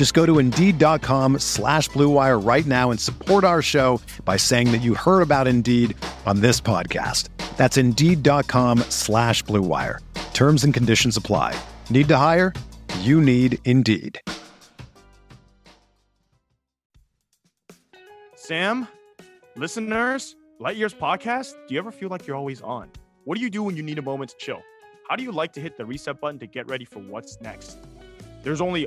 Just go to Indeed.com slash BlueWire right now and support our show by saying that you heard about Indeed on this podcast. That's Indeed.com slash BlueWire. Terms and conditions apply. Need to hire? You need Indeed. Sam, listeners, Light Years podcast, do you ever feel like you're always on? What do you do when you need a moment to chill? How do you like to hit the reset button to get ready for what's next? There's only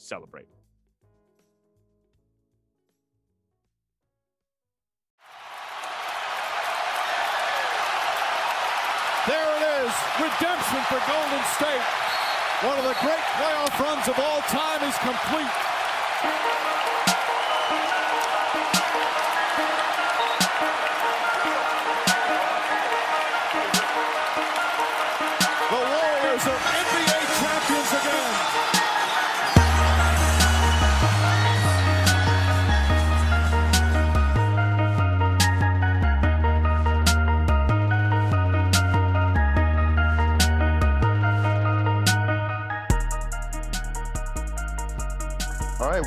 celebrate. There it is, redemption for Golden State. One of the great playoff runs of all time is complete.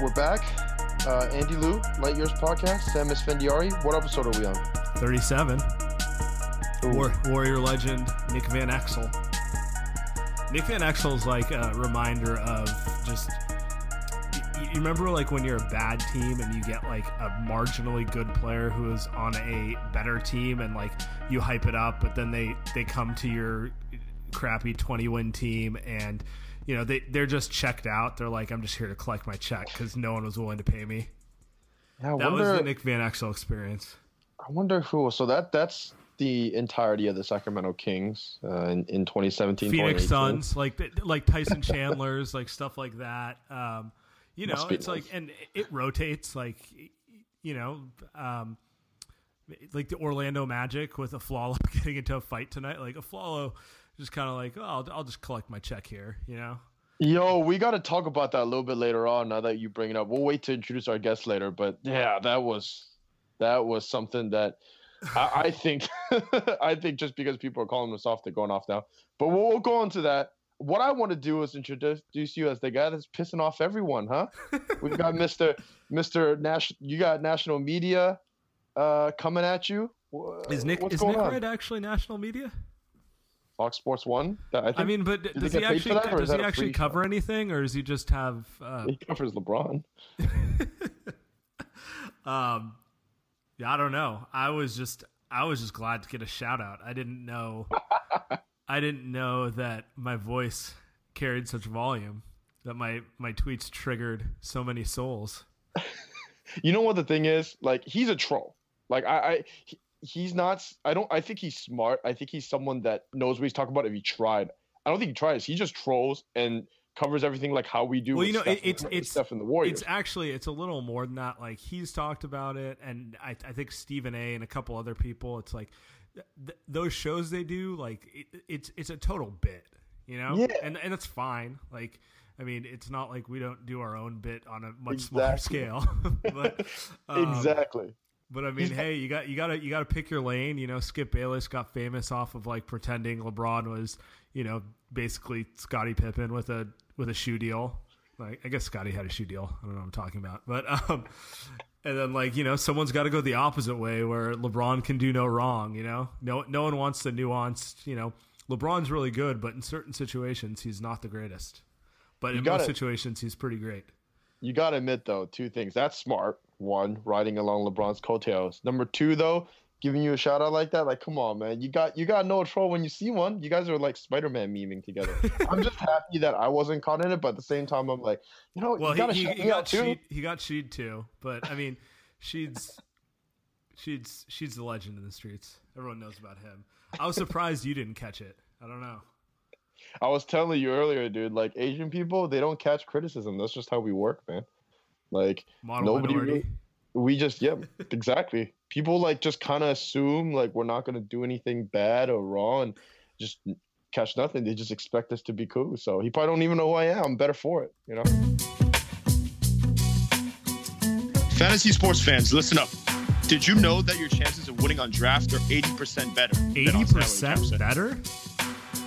We're back. Uh, Andy Lou, Light Years Podcast, Sam Esfandiari. What episode are we on? 37. War- Warrior legend Nick Van Exel. Nick Van Exel is like a reminder of just. You, you remember like when you're a bad team and you get like a marginally good player who is on a better team and like you hype it up, but then they they come to your crappy 20 win team and you know they they're just checked out. They're like, I'm just here to collect my check because no one was willing to pay me. Yeah, That was the Nick Van Exel experience. I wonder who. So that that's the entirety of the Sacramento Kings uh, in, in 2017. Phoenix Suns, like like Tyson Chandler's, like stuff like that. Um, you know, it's like, and it rotates, like you know, um, like the Orlando Magic with Afflalo getting into a fight tonight. Like Afflalo, just kind of like, oh, I'll, I'll just collect my check here, you know. Yo, we got to talk about that a little bit later on. Now that you bring it up, we'll wait to introduce our guest later. But yeah, that was that was something that I, I think I think just because people are calling us off, they're going off now. But we'll, we'll go into that. What I want to do is introduce you as the guy that's pissing off everyone, huh? We've got Mister Mister Nash. You got national media uh, coming at you. Is Nick what's is Nick on? Wright actually national media? Fox Sports One. That- I, think I mean, but does he actually that, does he actually cover show? anything, or does he just have? Uh, he covers LeBron. Um, yeah, I don't know. I was just I was just glad to get a shout out. I didn't know I didn't know that my voice carried such volume that my my tweets triggered so many souls. you know what the thing is like he's a troll like i i he, he's not I don't i think he's smart i think he's someone that knows what he's talking about if he tried i don't think he tries he just trolls and covers everything like how we do Well, you know, Steph, it's- with it's- Steph and the warriors It's actually it's a little more than that. Like he's talked about it, and I, I think Stephen A. and a couple other people. It's like th- th- those shows they do. Like it, it's it's a total bit, you know. Yeah. And and that's fine. Like I mean, it's not like we don't do our own bit on a much smaller scale. but um, exactly But I mean, hey, you got you got to you got to pick your lane. You know, Skip Bayless got famous off of like pretending LeBron was, you know, basically Scottie Pippen with a with a shoe deal. Like I guess Scottie had a shoe deal. I don't know what I'm talking about, but um, and then like you know, someone's got to go the opposite way where LeBron can do no wrong. You know, no no one wants the nuanced. You know, LeBron's really good, but in certain situations he's not the greatest. But You in gotta- most situations he's pretty great. You got to admit though, two things. That's smart. One, riding along LeBron's coattails. Number two, though, giving you a shout out like that, like come on, man. You got you got no troll when you see one. You guys are like Spider-Man memeing together. I'm just happy that I wasn't caught in it, but at the same time, I'm like, you know, Well, you he, he, he got. Sheed, he got Sheed too, but I mean, Sheed's Sheed's Sheed's the legend in the streets. Everyone knows about him. I was surprised you didn't catch it. I don't know. I was telling you earlier, dude. Like Asian people, they don't catch criticism. That's just how we work, man. Like Model Nobody minority. really- we just, yeah, exactly. People like just kind of assume like we're not gonna do anything bad or wrong, and just catch nothing. They just expect us to be cool. So he probably don't even know who I am. I'm better for it, you know. Fantasy sports fans, listen up. Did you know that your chances of winning on draft are 80% better? Eighty Salary percent Capset? better.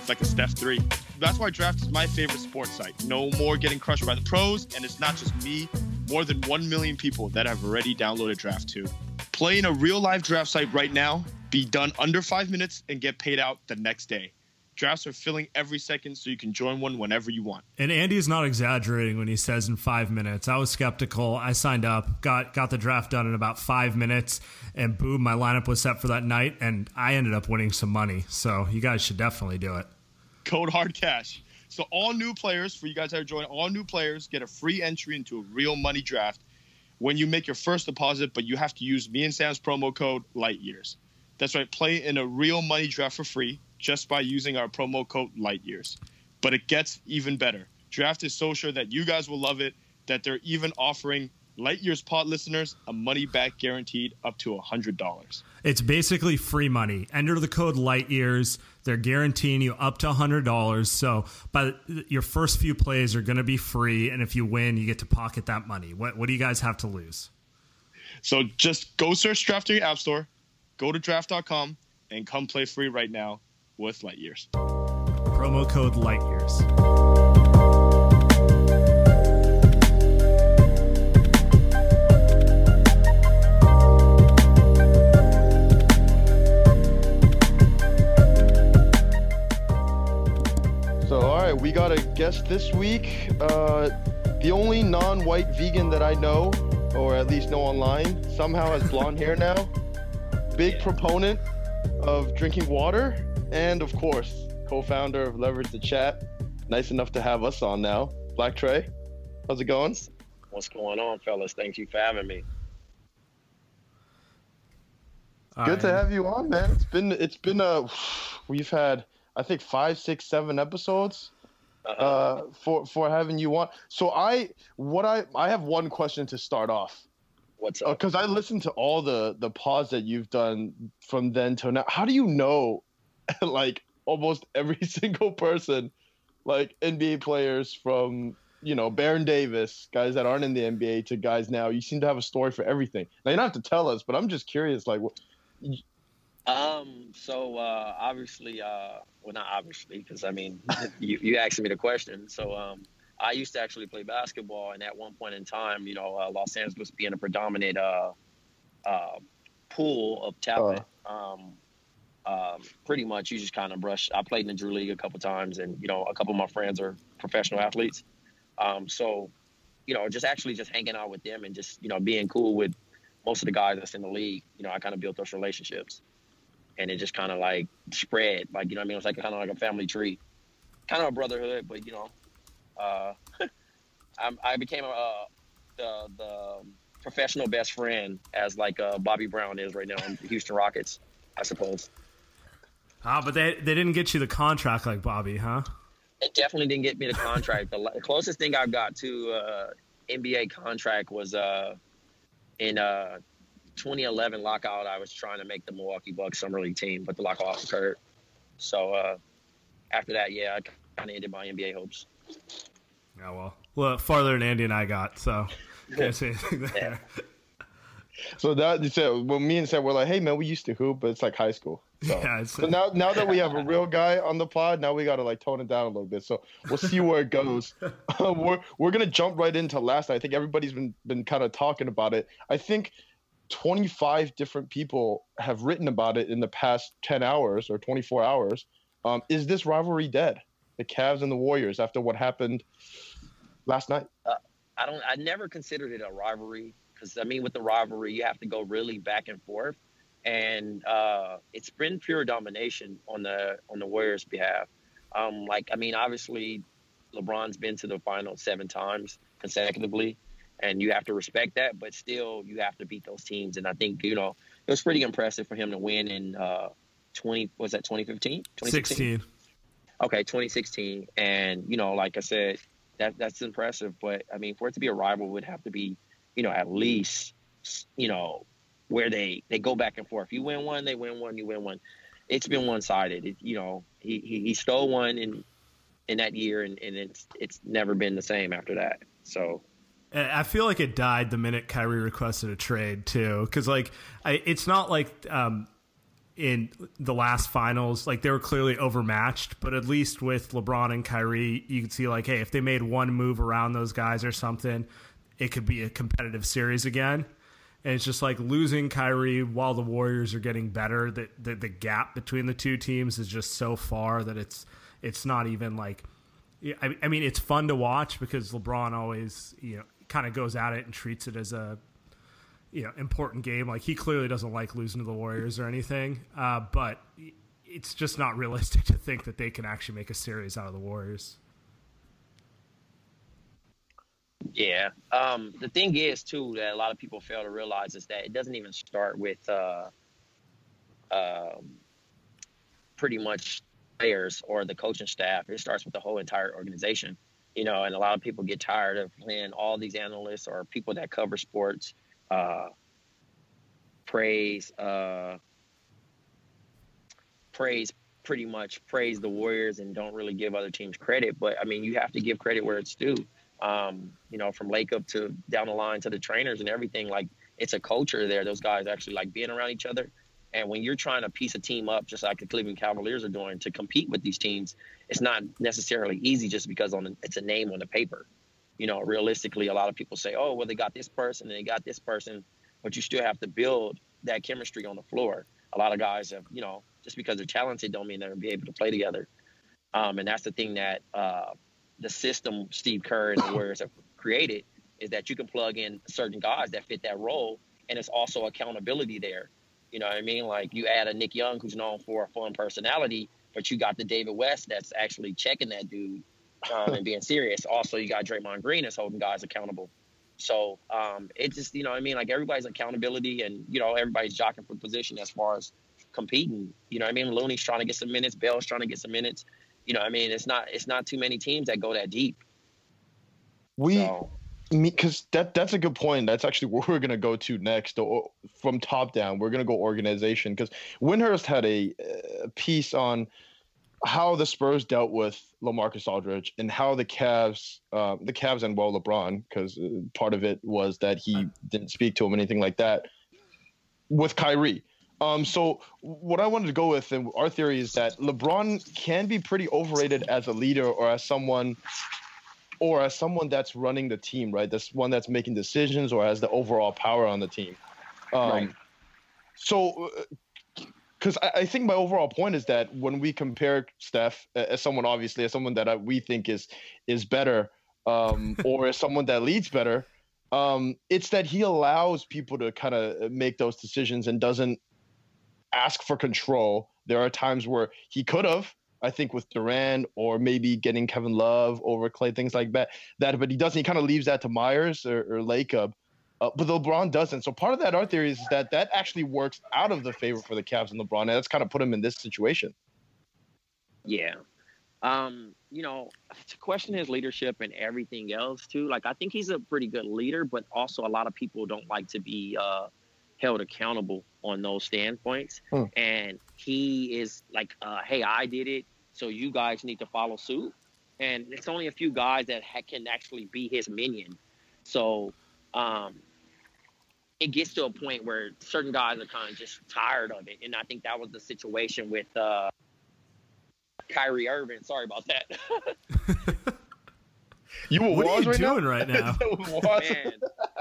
Like a Steph 3. That's why draft is my favorite sports site. No more getting crushed by the pros, and it's not just me. More than 1 million people that have already downloaded Draft 2. Play in a real live draft site right now, be done under five minutes, and get paid out the next day. Drafts are filling every second, so you can join one whenever you want. And Andy's not exaggerating when he says in five minutes. I was skeptical. I signed up, got got the draft done in about five minutes, and boom, my lineup was set for that night, and I ended up winning some money. So you guys should definitely do it. Code hard cash. So all new players, for you guys that are joining, all new players get a free entry into a real money draft when you make your first deposit, but you have to use me and Sam's promo code Light Years. That's right, play in a real money draft for free just by using our promo code Light Years. But it gets even better. Draft is so sure that you guys will love it that they're even offering Light Years Pod listeners a money back guaranteed up to $100. It's basically free money. Enter the code Light Years. They're guaranteeing you up to hundred dollars. So, by your first few plays are going to be free, and if you win, you get to pocket that money. What What do you guys have to lose? So just go search draft in your app store, go to draft.com, and come play free right now with Light Years. Promo code Light Years. Right, we got a guest this week. Uh, the only non-white vegan that I know, or at least know online, somehow has blonde hair now. Big proponent of drinking water, and of course, co-founder of Leverage the Chat. Nice enough to have us on now. Black Trey, how's it going? What's going on, fellas? Thank you for having me. Good to have you on, man. It's been it's been a we've had I think five, six, seven episodes. Uh, for for having you on. So I what I I have one question to start off What's up? because I listened to all the the pods that you've done from then till now. How do you know like almost every single person, like NBA players from you know Baron Davis, guys that aren't in the NBA to guys now? You seem to have a story for everything. Now you don't have to tell us, but I'm just curious, like. What, Um, so uh, obviously, uh, well, not obviously, because I mean, you you asked me the question. So um, I used to actually play basketball, and at one point in time, you know, uh, Los Angeles being a predominant uh, uh, pool of talent, um, um, pretty much you just kind of brush. I played in the Drew League a couple times, and you know, a couple of my friends are professional athletes. Um, so, you know, just actually just hanging out with them and just you know being cool with most of the guys that's in the league. You know, I kind of built those relationships and it just kind of like spread, like you know, what I mean, it's like kind of like a family tree, kind of a brotherhood. But you know, uh, I, I became a uh, the the professional best friend as like uh, Bobby Brown is right now in the Houston Rockets, I suppose. Ah, but they they didn't get you the contract like Bobby, huh? It definitely didn't get me the contract. the, the closest thing I got to uh, NBA contract was uh, in uh, 2011 lockout. I was trying to make the Milwaukee Bucks summer league team, but the lockout occurred. So uh, after that, yeah, I kind of ended my NBA hopes. Yeah, well, well, farther than Andy and I got, so can't say anything there. so that you said when me and said we're like, hey man, we used to hoop, but it's like high school. So, Yeah, it's- so now now that we have a real guy on the pod, now we gotta like tone it down a little bit. So we'll see where it goes. we're we're gonna jump right into last night. I think everybody's been been kind of talking about it. I think 25 different people have written about it in the past 10 hours or 24 hours. Um, is this rivalry dead? The Cavs and the Warriors after what happened last night. I don't. I never considered it a rivalry because I mean, with the rivalry, you have to go really back and forth, and uh, it's been pure domination on the on the Warriors' behalf. Um, like, I mean, obviously, LeBron's been to the final seven times consecutively, and you have to respect that. But still, you have to beat those teams, and I think you know it was pretty impressive for him to win in uh, twenty. Was that 2015? 16. Okay, 2016, and you know, like I said, that that's impressive. But I mean, for it to be a rival, would have to be, you know, at least, you know, where they they go back and forth. You win one, they win one, you win one. It's been one sided. It, you know, he, he he stole one in in that year, and, and it's it's never been the same after that. So I feel like it died the minute Kyrie requested a trade too, because like I, it's not like um, in the last finals, like they were clearly overmatched, but at least with LeBron and Kyrie, you could see like, hey, if they made one move around those guys or something, it could be a competitive series again. And it's just like losing Kyrie while the Warriors are getting better. That the, the gap between the two teams is just so far that it's it's not even like. I, I mean, it's fun to watch because LeBron always you know kind of goes at it and treats it as a you know important game. Like he clearly doesn't like losing to the Warriors or anything, uh, but it's just not realistic to think that they can actually make a series out of the Warriors. Yeah. Um, the thing is too that a lot of people fail to realize is that it doesn't even start with uh, um, pretty much players or the coaching staff. It starts with the whole entire organization. You know, and a lot of people get tired of playing all these analysts or people that cover sports uh, praise uh, praise pretty much praise the Warriors and don't really give other teams credit. But I mean, you have to give credit where it's due um, you know, from Lake up to down the line to the trainers and everything. Like it's a culture there. Those guys actually like being around each other. And when you're trying to piece a team up, just like the Cleveland Cavaliers are doing, to compete with these teams, it's not necessarily easy just because on the, it's a name on the paper. You know, realistically, a lot of people say, "Oh, well, they got this person and they got this person," but you still have to build that chemistry on the floor. A lot of guys have, you know, just because they're talented, don't mean they're gonna be able to play together. Um, and that's the thing that uh, the system Steve Kerr and the Warriors have created is that you can plug in certain guys that fit that role, and it's also accountability there. You know what I mean? Like you add a Nick Young who's known for a fun personality, but you got the David West that's actually checking that dude um, and being serious. Also, you got Draymond Green that's holding guys accountable. So um, it just, you know what I mean? Like everybody's accountability and, you know, everybody's jockeying for position as far as competing. You know what I mean? Looney's trying to get some minutes. Bell's trying to get some minutes. You know what I mean? It's not it's not too many teams that go that deep. We So, because that that's a good point. That's actually where we're gonna go to next. Or from top down, we're gonna go organization because Windhorst had a, uh piece on how the Spurs dealt with LaMarcus Aldridge and how the Cavs, uh, the Cavs and well LeBron, because part of it was that he didn't speak to him anything like that with Kyrie. Um, so what I wanted to go with, and our theory is that LeBron can be pretty overrated as a leader or as someone or as someone that's running the team, right? That's one that's making decisions or has the overall power on the team. Um, Right. So, because I, I think my overall point is that when we compare Steph as someone, obviously, as someone that I, we think is is better, um, or as someone that leads better, um, it's that he allows people to kind of make those decisions and doesn't ask for control. There are times where he could have, I think, with Durant or maybe getting Kevin Love over Clay, things like that. That, but he doesn't. He kind of leaves that to Myers or, or Lacob. Uh, but LeBron doesn't. So part of that, our theory is that that actually works out of the favor for the Cavs and LeBron, and that's kind of put him in this situation. yeah. Um, you know, to question his leadership and everything else too. Like I think he's a pretty good leader, but also a lot of people don't like to be uh held accountable on those standpoints. Hmm. And he is like, uh, hey, I did it, so you guys need to follow suit. And it's only a few guys that ha- can actually be his minion. So, um, it gets to a point where certain guys are kind of just tired of it, and I think that was the situation with uh, Kyrie Irving. Sorry about that. You with What are you right doing now? right now? Man,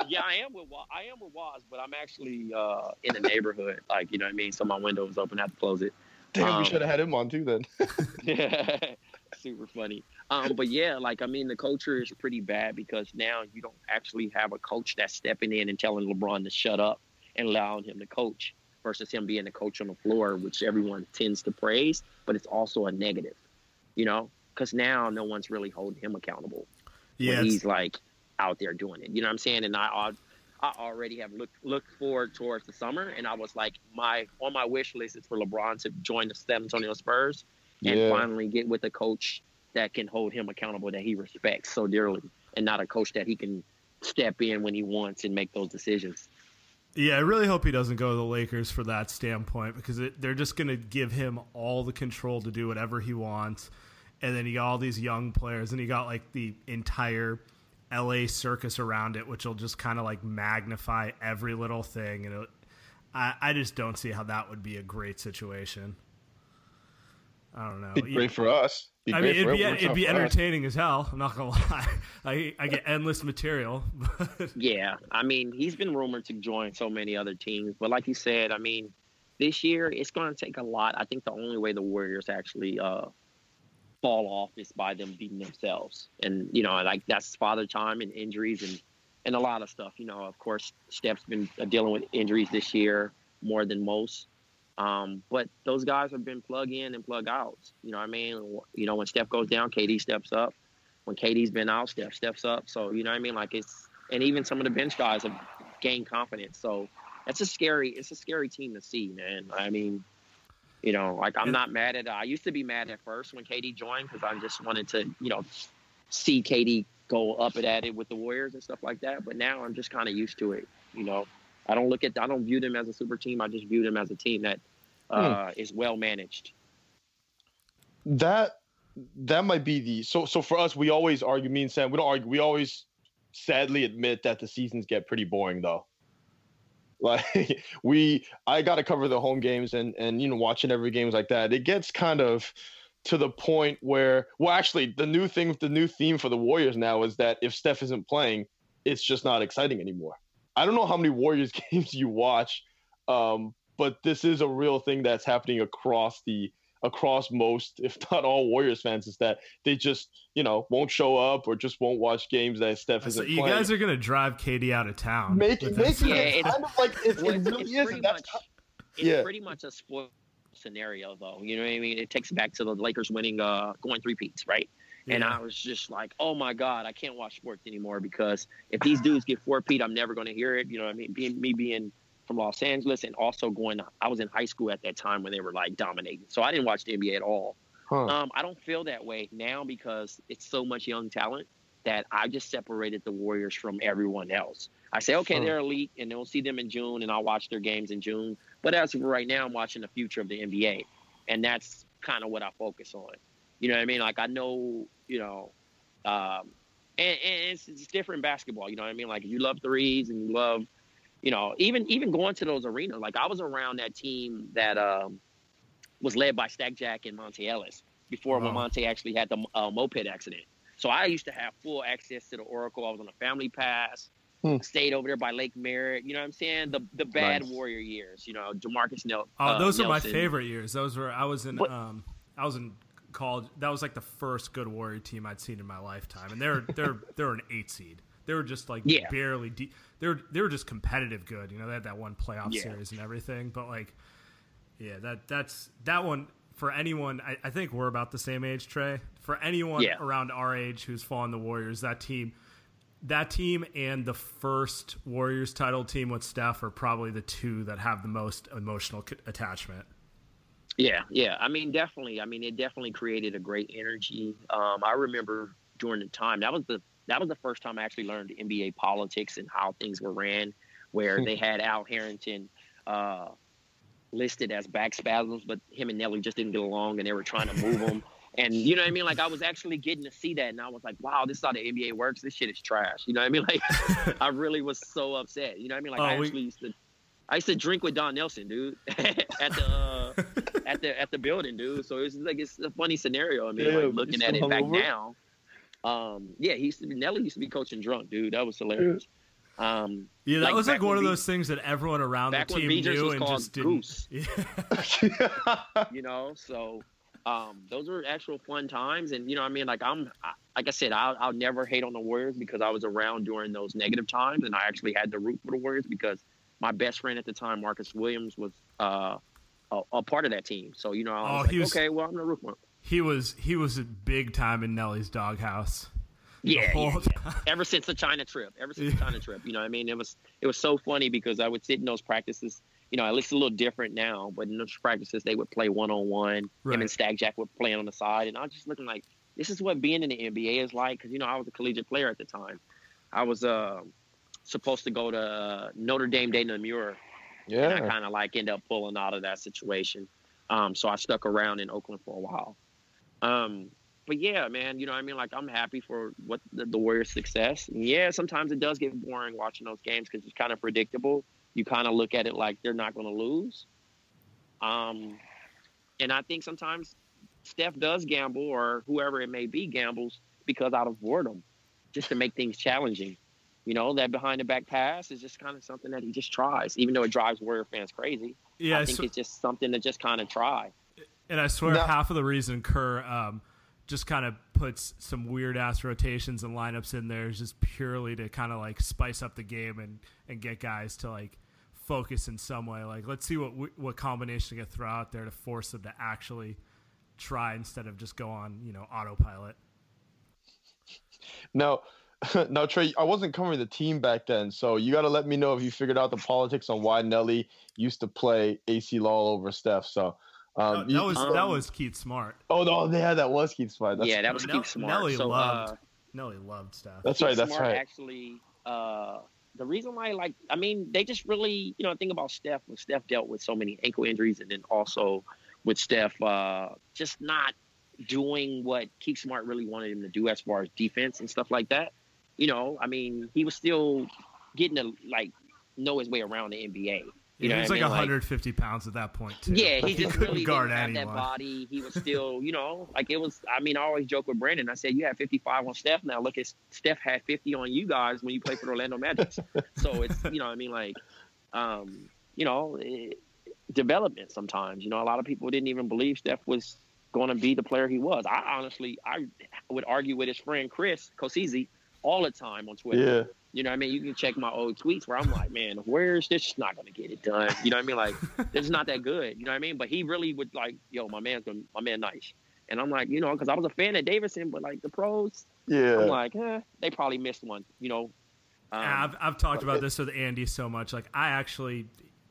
yeah, I am with Wa- I am with Waz, but I'm actually uh, in the neighborhood. Like you know what I mean. So my window is open. I have to close it. Damn, Um, we should have had him on too then. Yeah, super funny. Um, but yeah, like I mean, the culture is pretty bad because now you don't actually have a coach that's stepping in and telling LeBron to shut up and allowing him to coach versus him being the coach on the floor, which everyone tends to praise, but it's also a negative, you know, because now no one's really holding him accountable Yeah, when he's like out there doing it. You know what I'm saying? And I, I, I already have looked looked forward towards the summer, and I was like, my on my wish list is for LeBron to join the San Antonio Spurs and Yeah. finally get with a coach that can hold him accountable that he respects so dearly, and not a coach that he can step in when he wants and make those decisions. Yeah, I really hope he doesn't go to the Lakers for that standpoint because it, they're just going to give him all the control to do whatever he wants. And then you got all these young players, and you got like the entire LA circus around it, which will just kind of like magnify every little thing. And it, I, I just don't see how that would be a great situation. I don't know. It'd Be great for us. Be I mean, it'd be, it it'd be for us. entertaining as hell. I'm not gonna lie. I I get endless material, but Yeah, I mean, he's been rumored to join so many other teams, but like you said, I mean, this year it's going to take a lot. I think the only way the Warriors actually uh, fall off is by them beating themselves, and you know, like that's father time and injuries and and a lot of stuff. You know, of course, Steph's been uh, dealing with injuries this year more than most. Um, but those guys have been plug in and plug out. You know what I mean? You know, when Steph goes down, KD steps up. When KD's been out, Steph steps up. So, you know what I mean? Like it's, and even some of the bench guys have gained confidence. So that's a scary, it's a scary team to see, man. I mean, you know, like I'm not mad at, I used to be mad at first when KD joined because I just wanted to, you know, see KD go up and at it with the Warriors and stuff like that. But now I'm just kind of used to it. You know, I don't look at, I don't view them as a super team. I just view them as a team that uh, is well managed. that that might be the so so for us we always argue me and sam we don't argue we always sadly admit that the seasons get pretty boring though like we i gotta cover the home games and and you know watching every games like that. It gets kind of to the point where well actually the new thing the new theme for the warriors now is that if steph isn't playing it's just not exciting anymore. I don't know how many warriors games you watch um but this is a real thing that's happening across the across most, if not all, Warriors fans is that they just you know won't show up or just won't watch games that Steph so isn't you playing. guys are gonna drive KD out of town. making with this. Yeah, it it's- kind of like it's, Well, it really it's is. pretty much- It's yeah. pretty much a sport scenario, though. You know what I mean? It takes back to the Lakers winning, uh, going three peats, right? And I was just like, oh my God, I can't watch sports anymore because if these dudes get four peat, I'm never going to hear it. You know what I mean? Being me being from Los Angeles and also going, I was in high school at that time when they were like dominating. So I didn't watch the NBA at all. Huh. Um, I don't feel that way now because it's so much young talent that I just separated the Warriors from everyone else. I say, okay, Huh. they're elite, and they'll see them in June, and I'll watch their games in June. But as of right now, I'm watching the future of the NBA, and that's kind of what I focus on. You know what I mean? Like I know, you know, um, and, and it's, it's different basketball. You know what I mean? Like if you love threes and you love, you know, even even going to those arenas. Like I was around that team that um, was led by Stack Jack and Monta Ellis before when Wow. Monta actually had the uh, moped accident. So I used to have full access to the Oracle. I was on a family pass. Hmm. Stayed over there by Lake Merritt. You know what I'm saying? The the bad Nice. Warrior years. You know, Jamarcus Nel- Oh, uh, those are my favorite years. Those were I was in But- um I was in college. That was like the first good Warrior team I'd seen in my lifetime, and they're they're they're an eight seed. They were just like Yeah. barely deep. They were they were just competitive good. You know, they had that one playoff Yeah. series and everything. But like, yeah, that that's that one for anyone. I, I think we're about the same age, Trey. For anyone Yeah. around our age who's following the Warriors, that team. That team and the first Warriors title team with Steph are probably the two that have the most emotional c- attachment. Yeah, yeah. I mean, definitely. I mean, it definitely created a great energy. Um, I remember during the time that was the that was the first time I actually learned NBA politics and how things were ran, where they had Al Harrington uh, listed as back spasms, but him and Nelly just didn't get along, and they were trying to move him. And you know what I mean? Like I was actually getting to see that, and I was like, "Wow, this is how the NBA works. This shit is trash." You know what I mean? Like I really was so upset. You know what I mean? Like Oh, I we- actually used to, I used to drink with Don Nelson, dude, at the uh, at the at the building, dude. So it's like it's a funny scenario. I mean, Yeah, like looking at it back hungover? now. Um, yeah, he used to be Nelly used to be coaching drunk, dude. That was hilarious. Um, Yeah, that Like was like one of Be- those things that everyone around the back when team Beegers knew was and called just didn't. Goose. Yeah. you know so um those were actual fun times and you know what i mean like i'm I, like i said I'll, I'll never hate on the warriors because i was around during those negative times and i actually had to root for the warriors because my best friend at the time marcus williams was uh a, a part of that team so you know i Oh, was he like was- okay well i'm gonna root for him He was he was a big time in Nelly's doghouse. yeah, yeah, yeah. ever since the china trip ever since the china trip you know what i mean it was it was so funny because i would sit in those practices you know, at least a little different now, but in those practices they would play one on one. Him Right. and Stack Jack would play on the side, and I was just looking like this is what being in the NBA is like. Because you know, I was a collegiate player at the time. I was uh, supposed to go to uh, Notre Dame de Namur, and I Yeah. kind of like end up pulling out of that situation. Um, so I stuck around in Oakland for a while. Um, but yeah, man, you know, what I mean, like I'm happy for what the, the Warriors' success. And yeah, sometimes it does get boring watching those games because it's kind of predictable. You kind of look at it like they're not going to lose. Um, and I think sometimes Steph does gamble, or whoever it may be gambles because out of boredom, just to make things challenging. You know, that behind the back pass is just kind of something that he just tries, even though it drives Warrior fans crazy. Yeah, I think sw- it's just something to just kind of try. And I swear No. half of the reason Kerr um, just kind of puts some weird ass rotations and lineups in there is just purely to kind of like spice up the game and and get guys to like focus in some way. Like, let's see what what combination can throw out there to force them to actually try instead of just go on you know autopilot. Now, now Trey, I wasn't covering the team back then, so you got to let me know if you figured out the politics on why Nelly used to play Acie Law over Steph. So, um, that you- was um, that was Keith Smart. oh no, yeah, that was Keith Smart. That's, yeah, that was Nell- Keith Smart. Nelly so, loved uh, Nelly loved Steph. that's Keith right. That's Smart right. Actually, uh, the reason why, like, I mean, they just really, you know, think about Steph. When Steph dealt with so many ankle injuries, and then also with Steph uh, just not doing what Keith Smart really wanted him to do as far as defense and stuff like that. You know, I mean, he was still getting to like know his way around the NBA. You Yeah, know, he was like I mean? 150 pounds at that point too. Yeah, he he just couldn't really guard didn't have anyone. that body. He was still, you know, like it was. I mean, I always joke with Brandon. I said, "You have 55 on Steph now. Look at Steph had 50 on you guys when you played for the Orlando Magic." so it's, you know, I mean, like, um, you know, it, development. Sometimes, you know, a lot of people didn't even believe Steph was going to be the player he was. I honestly, I would argue with his friend Chris Kosizi all the time on Twitter. Yeah. You know what I mean? You can check my old tweets where I'm like, man, where's this just not going to get it done? You know what I mean? Like, this is not that good. You know what I mean? But he really would like, yo, my man's gonna, my man nice. And I'm like, you know, because I was a fan of Davidson, but like the pros, yeah, I'm like, eh, they probably missed one. You know, um, I've, I've talked about it- this with Andy so much. Like I actually,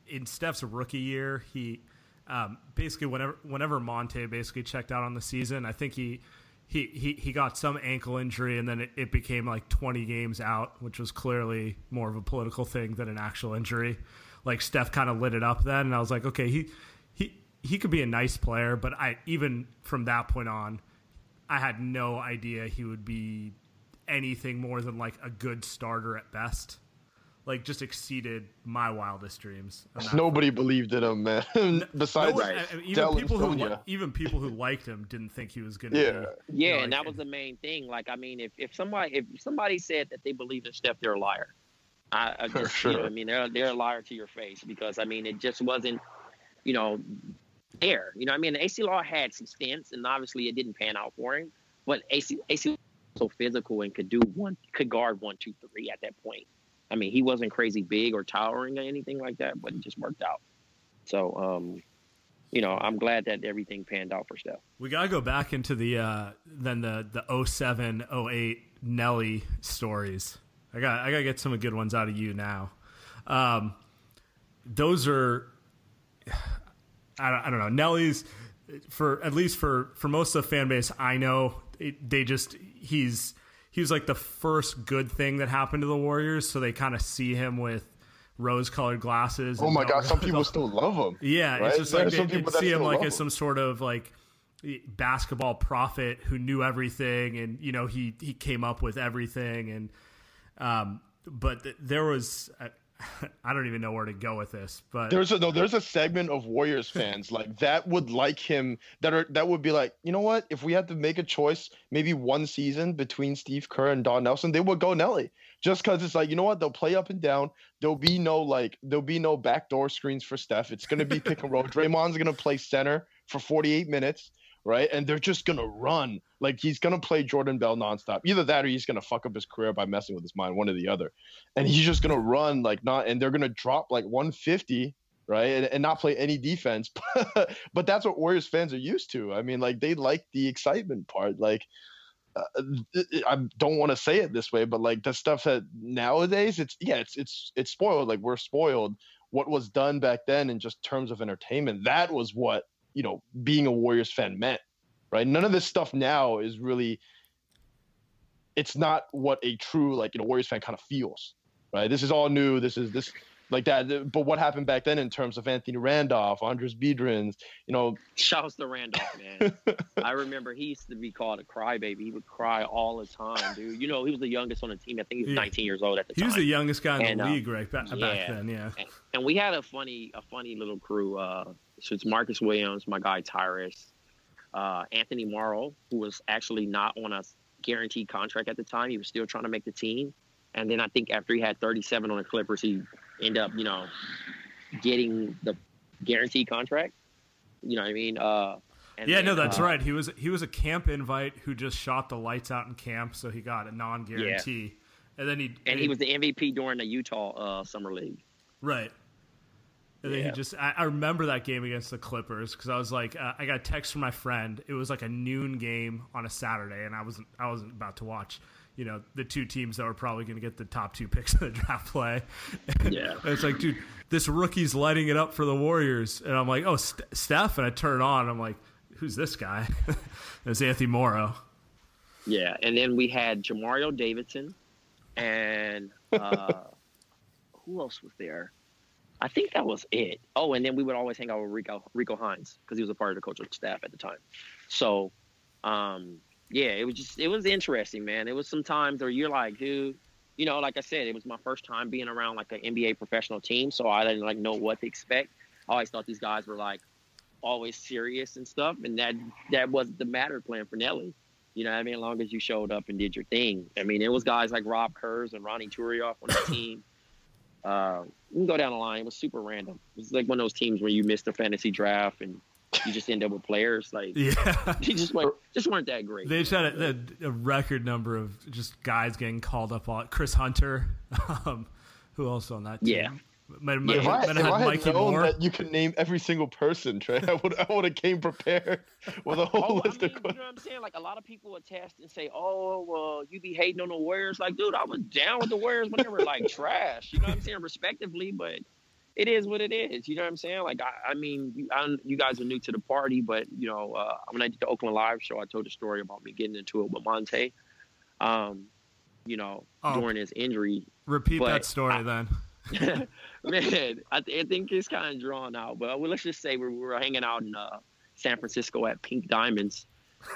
in Steph's rookie year, he um, basically whenever whenever Monta basically checked out on the season, I think he he he, he got some ankle injury, and then it, it became like 20 games out, which was clearly more of a political thing than an actual injury. Like Steph kind of lit it up then, and I was like, okay, he he he could be a nice player, but I even from that point on, I had no idea he would be anything more than like a good starter at best. Like just exceeded my wildest dreams. on that Nobody believed in him, man. Besides No, I- I- even Dell people who li- even people who liked him didn't think he was going to. Yeah. yeah, know, and like- that was the main thing. Like, I mean, if, if somebody if somebody said that they believe in Steph, they're a liar. I, I For just, you know, sure. I mean, they're they're a liar to your face because I mean, it just wasn't, you know, there. You know, what I mean, Acie Law had some stints, and obviously it didn't pan out for him. But Acie Acie was so physical and could do one, could guard one, two, three at that point. I mean, he wasn't crazy big or towering or anything like that, but it just worked out. So, um, you know, I'm glad that everything panned out for Steph. We gotta go back into the uh, then the the 07, 08 Nelly stories. I got I gotta get some good ones out of you now. Um, those are I don't, I don't know Nelly's for at least for for most of the fan base I know it, they just he's he was like the first good thing that happened to the Warriors, so they kind of see him with rose colored glasses. Oh my God, some people still love him. yeah, right? it's just like they, they see him like as some sort of like basketball prophet who knew everything, and you know he he came up with everything, and um, but th- there was. I don't even know where to go with this, but there's a no, there's a segment of Warriors fans like that would like him that are that would be like, you know what? If we had to make a choice, maybe one season between Steve Kerr and Don Nelson, they would go Nelly. Just because it's like, you know what? They'll play up and down. There'll be no like, there'll be no backdoor screens for Steph. It's gonna be pick and roll. Draymond's gonna play center for 48 minutes right? And they're just gonna run. Like he's gonna play Jordan Bell nonstop. Either that or he's gonna fuck up his career by messing with his mind, one or the other. And he's just gonna run like not and they're gonna drop like 150, right? And, and not play any defense. but that's what Warriors fans are used to. I mean, like they like the excitement part. Like uh, I don't want to say it this way, but like the stuff that nowadays it's yeah, it's it's it's spoiled. Like we're spoiled. What was done back then in just terms of entertainment, that was what you know being a Warriors fan meant, right? None of this stuff now is really. It's not what a true like you know Warriors fan kind of feels, right? This is all new. This is this like that. But what happened back then in terms of Anthony Randolph, Andris Biedrins, you know? Shouts to Randolph, man. I remember he used to be called a crybaby. He would cry all the time, dude. You know, he was the youngest on the team. I think he was yeah. 19 years old at the he time. He was the youngest guy in and, the uh, league, right back, yeah. back then. Yeah. And, and, we had a funny, a funny little crew. Uh, so it's Marcus Williams, my guy Tyrus, uh, Anthony Morrow, who was actually not on a guaranteed contract at the time. He was still trying to make the team. And then I think after he had 37 on the Clippers, he ended up, you know, getting the guaranteed contract. You know what I mean? Uh, yeah, then, no, that's uh, right. He was he was a camp invite who just shot the lights out in camp, so he got a non guarantee. Yeah. And then he and he was the MVP during the Utah uh, summer league. Right. And then yeah. he just, I, I, remember that game against the Clippers because I was like, uh, I got a text from my friend. It was like a noon game on a Saturday, and I wasn't, I wasn't about to watch, you know, the two teams that were probably going to get the top two picks in the draft play. yeah. it's like, dude, this rookie's lighting it up for the Warriors, and I'm like, oh, St- Steph, and I turn it on, I'm like, who's this guy? it's Anthony Morrow. Yeah, and then we had Jermareo Davidson, and uh, who else was there? I think that was it. Oh, and then we would always hang out with Rico Rico Hines because he was a part of the coaching staff at the time. So, um, yeah, it was just it was interesting, man. It was some times where you're like, dude, you know, like I said, it was my first time being around like an NBA professional team, so I didn't like know what to expect. I always thought these guys were like always serious and stuff, and that that wasn't the matter playing for Nelly. You know, what I mean, as long as you showed up and did your thing. I mean, it was guys like Rob Kurz and Ronny Turiaf on the team. Uh, we can go down the line. It was super random. It was like one of those teams where you missed the fantasy draft and you just end up with players like yeah, you just weren't just weren't that great. They just had a, a, record number of just guys getting called up on Chris Hunter. Um, who else on that? Team? Yeah, might, might, yeah, if I, if I had Mikey known Moore. that you could name every single person, Trey, I would I would have came prepared with a whole oh, list I mean, of questions. You know what I'm saying? Like a lot of people attest and say, "Oh, well, you be hating on the Warriors." Like, dude, I was down with the Warriors when they were like trash. You know what I'm saying? Respectively, but it is what it is. You know what I'm saying? Like, I, I mean, you, I, you guys are new to the party, but you know, uh, when I did the Oakland Live show, I told a story about me getting into it with Monta. Um, you know, oh, during his injury. Repeat that story I, then. Man, I, th- I, think it's kind of drawn out, but well, let's just say we were hanging out in uh, San Francisco at Pink Diamonds,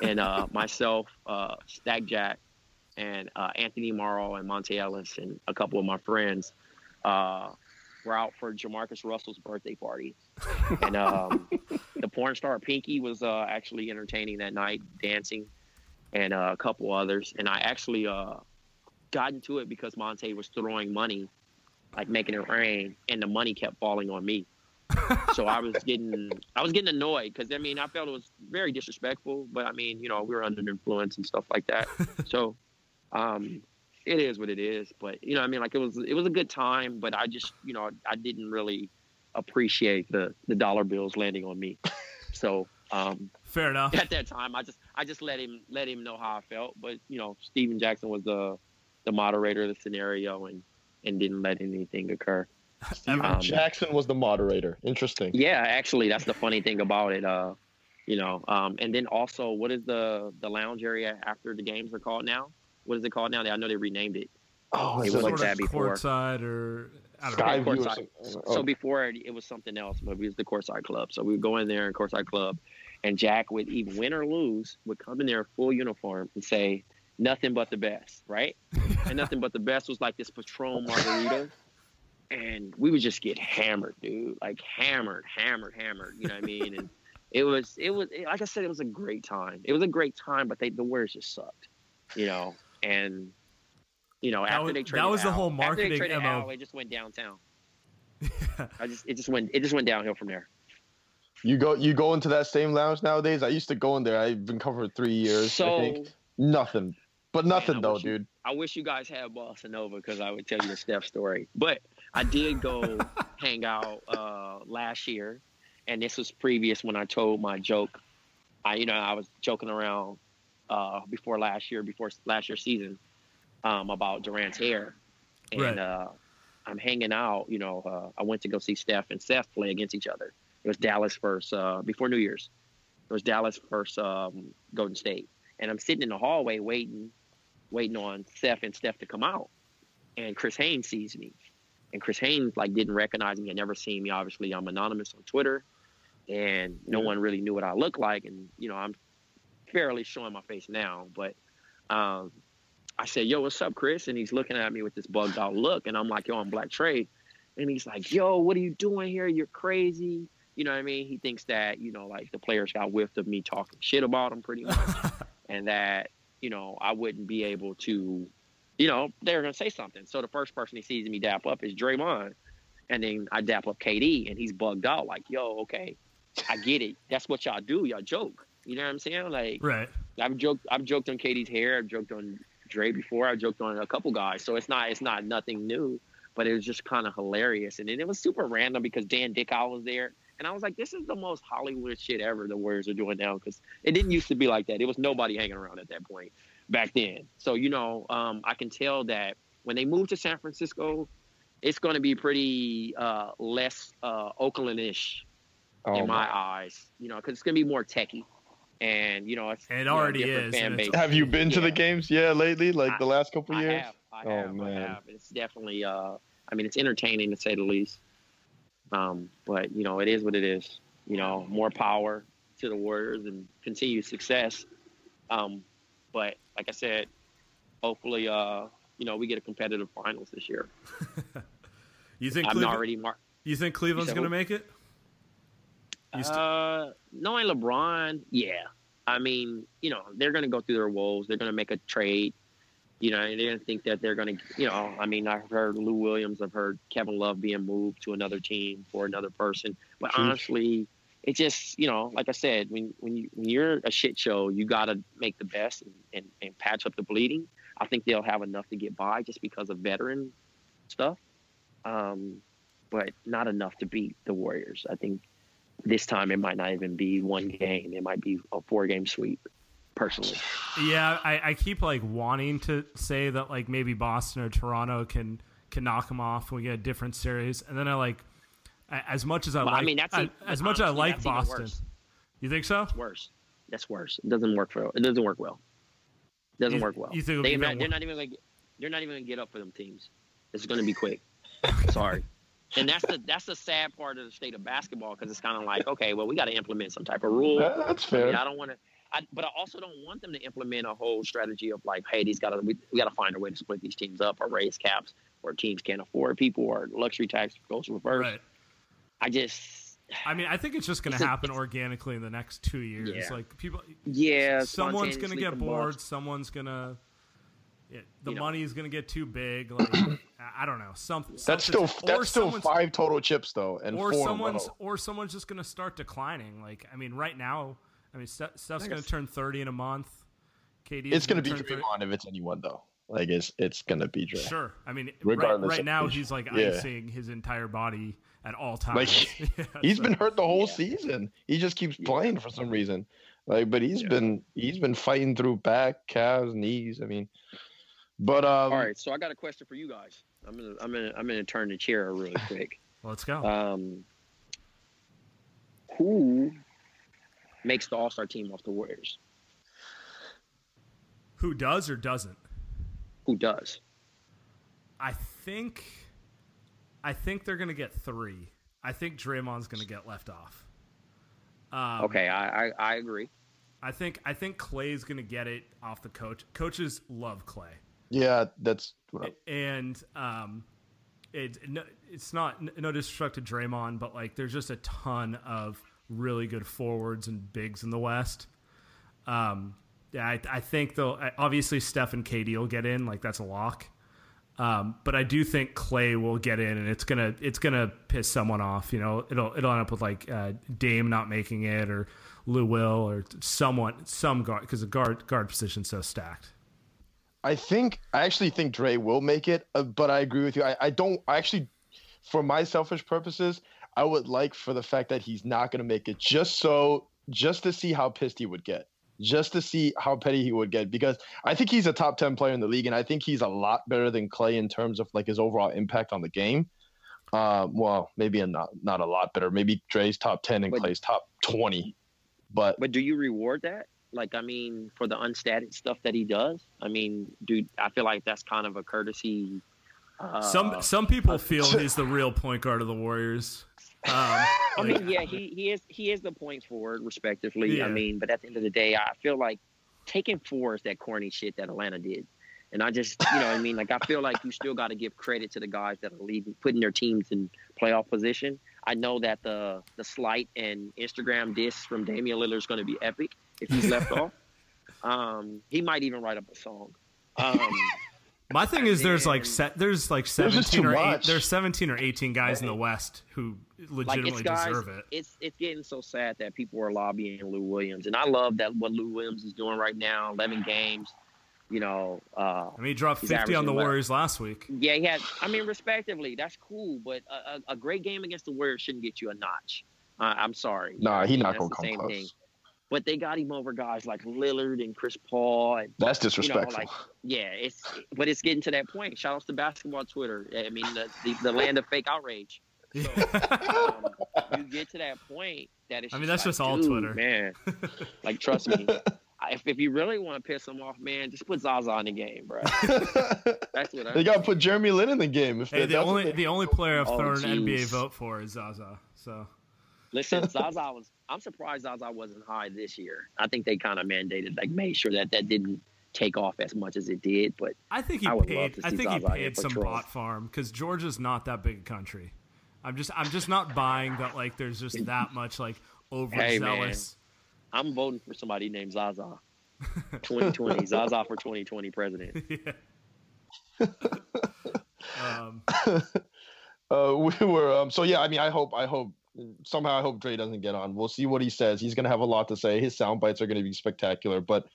and uh, myself, uh, Stack Jack, and uh, Anthony Morrow and Monta Ellis and a couple of my friends uh, were out for Jamarcus Russell's birthday party, and um, the porn star Pinky was uh, actually entertaining that night, dancing, and uh, a couple others, and I actually uh, got into it because Monta was throwing money like making it rain, and the money kept falling on me. so I was getting I was getting annoyed because I mean I felt it was very disrespectful, but I mean you know we were under influence and stuff like that. so um, it is what it is. But you know I mean like it was it was a good time, but I just you know I didn't really appreciate the the dollar bills landing on me. So um, fair enough. At that time, I just I just let him let him know how I felt. But you know Stephen Jackson was the the moderator of the scenario and and didn't let anything occur. Um, Jackson was the moderator. Interesting. Yeah, actually, that's the funny thing about it. Uh, you know, um, and then also, what is the the lounge area after the games are called now? What is it called now? I know they renamed it. Oh, it was like that before. Courtside or I don't know. Courtside. Oh. So before it, it was something else, but it was the Courtside Club. So we would go in there in Courtside Club, and Jack would even win or lose would come in there full uniform and say nothing but the best, right? and nothing but the best was like this Patron margarita. And we would just get hammered, dude. Like hammered, hammered, hammered. You know what I mean? And it was, it was, like I said, it was a great time. It was a great time, but they, the Warriors just sucked, you know. And you know, That after was- they that traded was the Al- whole after marketing they traded MO. Al, it just went downtown. I just, it just went, it just went downhill from there. You go you go into that same lounge nowadays. I used to go in there. I've been covered three years. I So think. Nothing. But nothing I though, you- dude. I wish you guys had Boston Nova because I would tell you a Steph story. But I did go hang out uh, last year, and this was previous when I told my joke. I, you know, I was joking around uh, before last year, before last year's season, um, about Durant's hair, and Right. uh, I'm hanging out. You know, uh, I went to go see Steph and Seth play against each other. It was Dallas first uh, before New Year's. It was Dallas versus um, Golden State, and I'm sitting in the hallway waiting, waiting on Steph and Steph to come out, and Chris Haynes sees me, and Chris Haynes like didn't recognize me, had never seen me. Obviously, I'm anonymous on Twitter, and no one really knew what I looked like, and you know I'm fairly showing my face now, but um, I said, "Yo, what's up, Chris?" And he's looking at me with this bugged out look, and I'm like, "Yo, I'm Black Trade," and he's like, "Yo, what are you doing here? You're crazy." You know what I mean? He thinks that you know, like the players got whiffed of me talking shit about him pretty much, and that you know I wouldn't be able to, you know, they're gonna say something. So the first person he sees me dap up is Draymond, and then I dap up KD, and he's bugged out like, "Yo, okay, I get it. That's what y'all do. Y'all joke." You know what I'm saying? Like, Right. I've joked I've joked on KD's hair, I've joked on Dre before, I've joked on a couple guys. So it's not it's not nothing new, but it was just kind of hilarious. And then it was super random because Dan Dickow was there. And I was like, this is the most Hollywood shit ever the Warriors are doing now because it didn't used to be like that. It was nobody hanging around at that point back then. So, you know, um, I can tell that when they move to San Francisco, it's going to be pretty uh, less uh, Oakland-ish Oh, in my my. eyes, you know, because it's going to be more techie. And, you know, it's It you already different is, Fan base. Have you been to the games? Yeah, lately, like I- the last couple I years. have. I Oh, have. I man. have. It's definitely. Uh, I mean, it's entertaining to say the least. Um, but you know, it is what it is. You know, more power to the Warriors and continued success. Um, but like I said, hopefully, uh, you know, we get a competitive finals this year. You think I'm Cleveland, already mar- you think Cleveland's said going to who? make it? You st- Uh, knowing LeBron, yeah. I mean, you know, they're going to go through their woes. They're going to make a trade. You know, and they're going to think that they're going to, you know, I mean, I've heard Lou Williams, I've heard Kevin Love being moved to another team for another person. But honestly, it just, you know, like I said, when when you when you're a shit show, you got to make the best and, and, and patch up the bleeding. I think they'll have enough to get by just because of veteran stuff, um, but not enough to beat the Warriors. I think this time it might not even be one game. It might be a four game sweep, personally. yeah, I, I keep like wanting to say that like maybe Boston or Toronto can can knock them off. and We get a different series, and then I like as much as I But like I mean, that's e- as much as I like Boston. You think so? It's worse. That's worse. It doesn't work for. It doesn't work well. It doesn't You- work well. you think they be not, not even like they're not even gonna get up for them teams. It's gonna be quick. Sorry. And that's the that's the sad part of the state of basketball because it's kind of like okay, well we got to implement some type of rule. Yeah, that's I fair. mean, I don't want to, I, but I also don't want them to implement a whole strategy of like, hey, these got to we, we got to find a way to split these teams up or raise caps or teams can't afford people or luxury tax goes reverse. Right. I just, I mean, I think it's just going to happen organically in the next two years. Yeah. Like people, yeah, someone's going to get bored. Someone's going to. Yeah, the You know. money's going to get too big. Like I- I don't know. Something. That's still that's still five total chips though, and or four someone's row. or someone's just going to start declining. Like I mean, right now, I mean, Steph, Steph's I going to turn thirty in a month. KD, It's gonna be turn 30 Draymond if it's anyone though. Like it's it's gonna be Dray. Sure. I mean, right, Regardless right of now he's like Yeah. icing his entire body at all times. Like Yeah, he's so- been hurt the whole Yeah. season. He just keeps playing for some reason. Like, but he's Yeah. been he's been fighting through back, calves, knees. I mean, but um, All right, so I got a question for you guys. I'm gonna, I'm gonna, I'm gonna turn the chair really quick. Let's go. Um, who makes the All Star team off the Warriors? Who does or doesn't? Who does? I think, I think they're gonna get three. I think Draymond's gonna get left off. Um, Okay, I, I I agree. I think I think Clay's gonna get it off the coach. Coaches love Clay, Yeah, that's and um, it it's not no disrespect to Draymond, but like there's just a ton of really good forwards and bigs in the West. Um, yeah, I, I think they'll obviously Steph and KD will get in, like that's a lock. Um, but I do think Clay will get in, and it's gonna it's gonna piss someone off. You know, it'll it'll end up with like uh, Dame not making it, or Lou Will, or someone some guard because the guard guard position's so stacked. I think I actually think Dre will make it, uh, but I agree with you. I, I don't I actually, for my selfish purposes, I would like for the fact that he's not going to make it, just so just to see how pissed he would get, just to see how petty he would get, because I think he's a top ten player in the league, and I think he's a lot better than Clay in terms of like his overall impact on the game. Uh, well, maybe a not not a lot better. Maybe Dre's top ten and But- Clay's top twenty, but But do you reward that? Like, I mean, for the unstatted stuff that he does. I mean, dude, I feel like that's kind of a courtesy. Uh, some some people feel he's the real point guard of the Warriors. Um, I like- mean, yeah, he, he is he is the point forward, respectively. Yeah. I mean, but at the end of the day, I feel like taking four is that corny shit that Atlanta did. And I just, you know, what I mean, like I feel like you still got to give credit to the guys that are leading, putting their teams in playoff position. I know that the the slight and Instagram diss from Damian Lillard is going to be epic if he's left off. Um, he might even write up a song. Um, My thing is, there's like And- se- there's like seventeen or eight, there's seventeen or eighteen guys in the West who legitimately it's guys, deserve it. it's it's getting so sad that people are lobbying Lou Williams, and I love that what Lou Williams is doing right now, eleven games. You know, uh, I mean, he dropped fifty on the averaging what? Warriors last week. yeah, he had. I mean, respectively, that's cool, but a, a, a great game against the Warriors shouldn't get you a notch. Uh, I'm sorry. You know nah, what I he mean? not That's gonna come close. thing. But they got him over guys like Lillard and Chris Paul, and That's you know, disrespectful. like yeah, it's but it's getting to that point. Shout outs to basketball Twitter. I mean, the, the, the land of fake outrage. So, um, you get to that point that it's. I mean, that's like, just all Twitter. man. Like, trust me. If, if you really want to piss them off, man, just put Zaza in the game, bro. That's what I. they got to put Jeremy Lin in the game. If Hey, the only the only player I've Oh, thrown an NBA vote for is Zaza. So Listen, Zaza was. I'm surprised Zaza wasn't high this year. I think they kind of mandated, like, made sure that that didn't take off as much as it did. But I think he I would love paid. to I think he Zaza here paid some Troy. bot farm because Georgia's not that big a country. I'm just I'm just not buying that like there's just that much like overzealous. Hey, man. I'm voting for somebody named Zaza. 2020 Zaza for 2020 president. Yeah. um, uh, we were um, so yeah. I mean, I hope, I hope somehow, I hope Dre doesn't get on. We'll see what he says. He's gonna have a lot to say. His sound bites are gonna be spectacular. But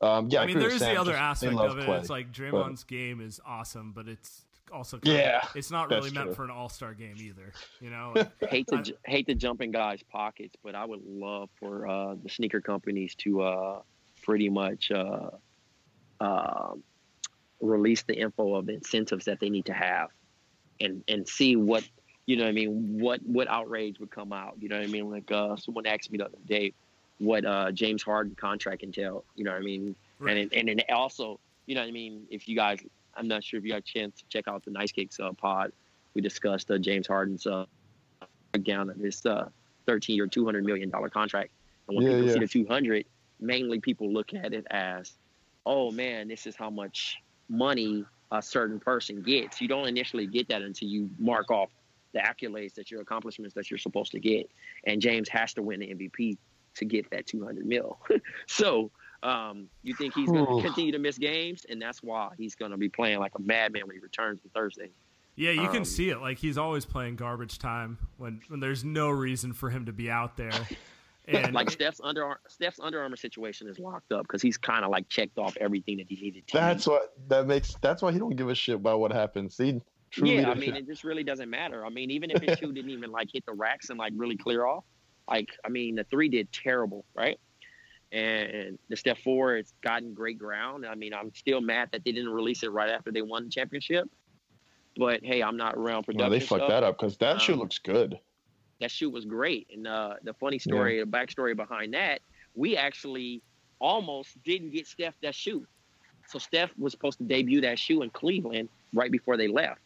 um, yeah, I mean, agree there Sam. the other Just- aspect of it. Clay. It's like Draymond's game is awesome, but it's also kind of- Yeah, it's not really meant true. for an All Star game either. You know, hate to I- hate to jump in guys' pockets, but I would love for uh, the sneaker companies to uh, pretty much uh, uh, release the info of the incentives that they need to have, and and see what you know. what I mean, what what outrage would come out? You know what I mean? Like uh, someone asked me the other day, what uh, James Harden contract entail. You know what I mean? Right. And and then also, you know what I mean? If you guys, I'm not sure if you got a chance to check out the Nice Kicks uh, pod. We discussed uh, James Harden's uh, breakdown of this uh, 13 year, 200 million dollar contract. And when Yeah, people yeah. see the 200, mainly people look at it as, oh man, this is how much money a certain person gets. You don't initially get that until you mark off the accolades that your accomplishments that you're supposed to get. And James has to win the MVP to get that 200 mil. so um, you think he's going to continue to miss games, and that's why he's going to be playing like a madman when he returns on Thursday. yeah, you can Um, see it. Like he's always playing garbage time when when there's no reason for him to be out there. And like Steph's under Steph's Under Armour situation is locked up because he's kind of like checked off everything that he needed to. That's what that makes. That's why he don't give a shit about what happens. He truly. yeah, I mean, it just really doesn't matter. I mean, even if his shoe didn't even like hit the racks and like really clear off, like I mean, the three did terrible, right? And the step four, it's gotten great ground. I mean, I'm still mad that they didn't release it right after they won the championship. But hey, I'm not around Well, production. they fucked stuff. that up because that shoe Um, looks good. that shoe was great. And uh, the funny story, the backstory behind that, we actually almost didn't get Steph that shoe. So Steph was supposed to debut that shoe in Cleveland right before they left.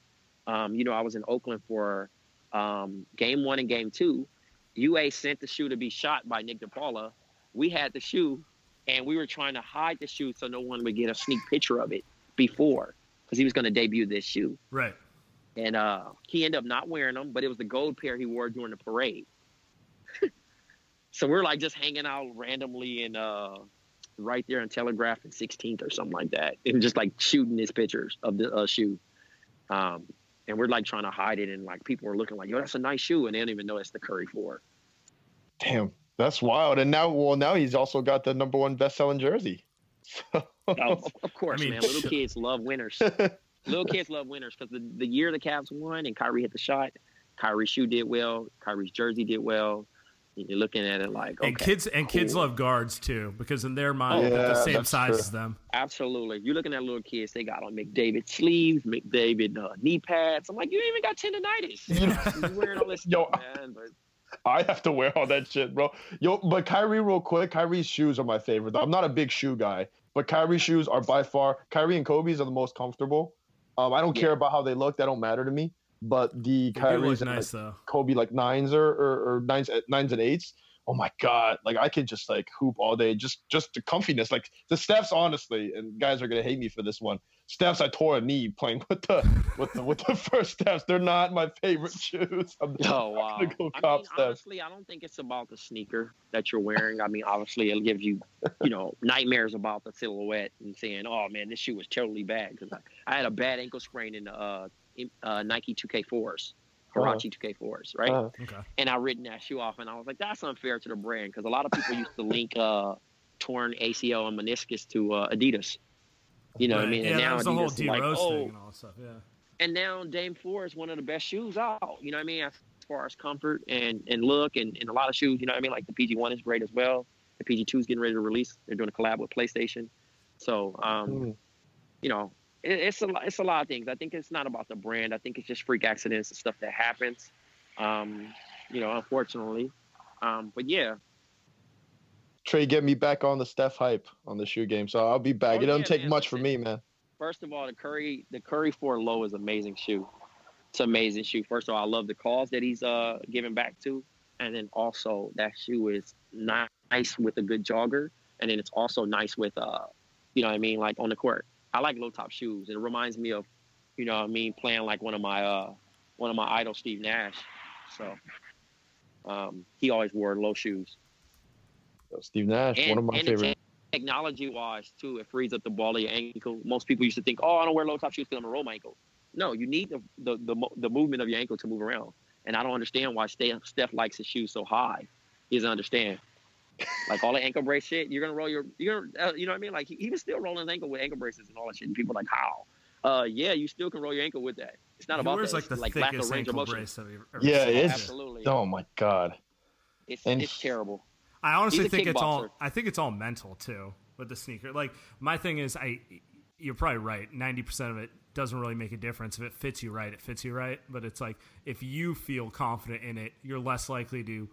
Um, you know, I was in Oakland for um, game one and game two. UA sent the shoe to be shot by Nick DePaula. We had the shoe, and we were trying to hide the shoe so no one would get a sneak picture of it before, because he was going to debut this shoe. Right. And uh, he ended up not wearing them, but it was the gold pair he wore during the parade. so we're like just hanging out randomly in uh, right there in Telegraph and 16th or something like that, and just like shooting his pictures of the uh, shoe. Um, and we're like trying to hide it, and like people were looking like, "Yo, that's a nice shoe," and they don't even know it's the Curry Four. Damn, that's wild. And now, well, now he's also got the number one best-selling jersey. Oh, of, of course, I mean, man. Little kids love winners. Little kids love winners because the, the year the Cavs won and Kyrie hit the shot, Kyrie's shoe did well, Kyrie's jersey did well. And You're looking at it like, okay, and kids and kids love guards too because in their mind Oh, they're the same size true. as them. Absolutely. You're looking at little kids, they got on McDavid sleeves, McDavid uh, knee pads. I'm like, you even got tendonitis. You're wearing all this Yo, stuff, man. But I have to wear all that shit, bro. Yo, but Kyrie, real quick, Kyrie's shoes are my favorite. I'm not a big shoe guy, but Kyrie's shoes are by far Kyrie and Kobe's are the most comfortable. Um, I don't Yeah. care about how they look; that don't matter to me. But the They do Kyrie's and nice like. Kobe like nines or, or or nines nines and eights. Oh my god! Like I could just like hoop all day. Just just the comfiness. Like the Steph's honestly, and guys are gonna hate me for this one. Steph's I tore a knee playing with the with the with the first Steph's. They're not my favorite shoes. I'm, Oh wow! gonna go I cop mean, honestly, I don't think it's about the sneaker that you're wearing. I mean, obviously, it'll give you, you know, nightmares about the silhouette and saying, "Oh man, this shoe was totally bad." Because I, I had a bad ankle sprain in the uh, in, uh, Nike 2K4s, Huarache 2K4s, right? Uh, Okay. and I written that shoe off, and I was like, "That's unfair to the brand," because a lot of people used to link uh, torn ACL and meniscus to uh, Adidas. You know what I mean? Yeah, and that now was the whole Adidas is D like, Rose "Oh, thing and all that stuff. Yeah. and now Dame Four is one of the best shoes out. You know what I mean? As far as comfort and, and look and, and a lot of shoes, you know what I mean? Like the PG One is great as well. The PG Two is getting ready to release. They're doing a collab with PlayStation. So um, Mm. you know, it, it's a lot- it's a lot of things. I think it's not about the brand. I think it's just freak accidents and stuff that happens. Um, you know, unfortunately. Um, but yeah, Trey, get me back on the Steph hype on the shoe game. So I'll be back. Oh, it doesn't yeah, take man, much for me, man. First of all, the Curry the Curry Four Low is amazing shoe. It's an amazing shoe. First of all, I love the cause that he's uh giving back to, and then also that shoe is nice with a good jogger, and then it's also nice with uh, you know what I mean, like on the court. I like low top shoes. It reminds me of, you know what I mean, playing like one of my uh one of my idols, Steve Nash. So um, he always wore low shoes. Steve Nash, And, one of my and favorite. technology wise too, it frees up the ball of your ankle. Most people used to think, oh, I don't wear low top shoes because I'm gonna roll my ankle. No, you need the, the the the movement of your ankle to move around. And I don't understand why Steph, Steph likes his shoes so high. He doesn't understand. Like all the ankle brace shit, you're gonna roll your, you're gonna, uh, you know what I mean? Like he, he was still rolling his ankle with ankle braces and all that shit. And people are like, how? Uh, yeah, you still can roll your ankle with that. It's not He about that. like It's the lack of thickest range of ankle motion. brace that we've ever Yeah, seen. it's- Absolutely, Oh my god. it's and it's terrible. I honestly He's a think it's all. I think it's all mental too with the sneaker. Like my thing is, I. You're probably right. Ninety percent of it doesn't really make a difference if it fits you right. It fits you right, but it's like if you feel confident in it, you're less likely to.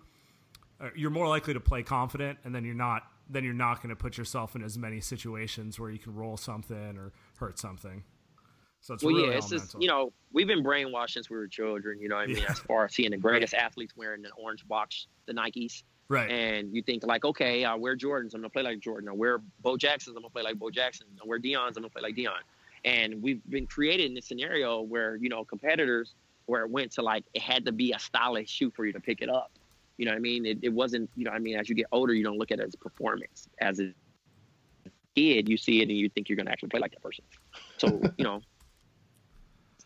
You're more likely to play confident, and then you're not. Then you're not going to put yourself in as many situations where you can roll something or hurt something. So it's well, really yeah, it's just you know we've been brainwashed since we were children. You know, what I mean, Yeah. as far as seeing the greatest athletes wearing an orange box, the Nikes, right? and you think like, okay, I wear Jordans, I'm gonna play like Jordan. I wear Bo Jacksons, I'm gonna play like Bo Jackson. I wear Deion's, I'm gonna play like Dion. And we've been created in this scenario where you know competitors, where it went to like it had to be a stylish shoe for you to pick it up. You know what I mean? It, it wasn't. You know, I mean, as you get older, you don't look at it as performance. As a kid, you see it and you think you're gonna actually play like that person. So you know,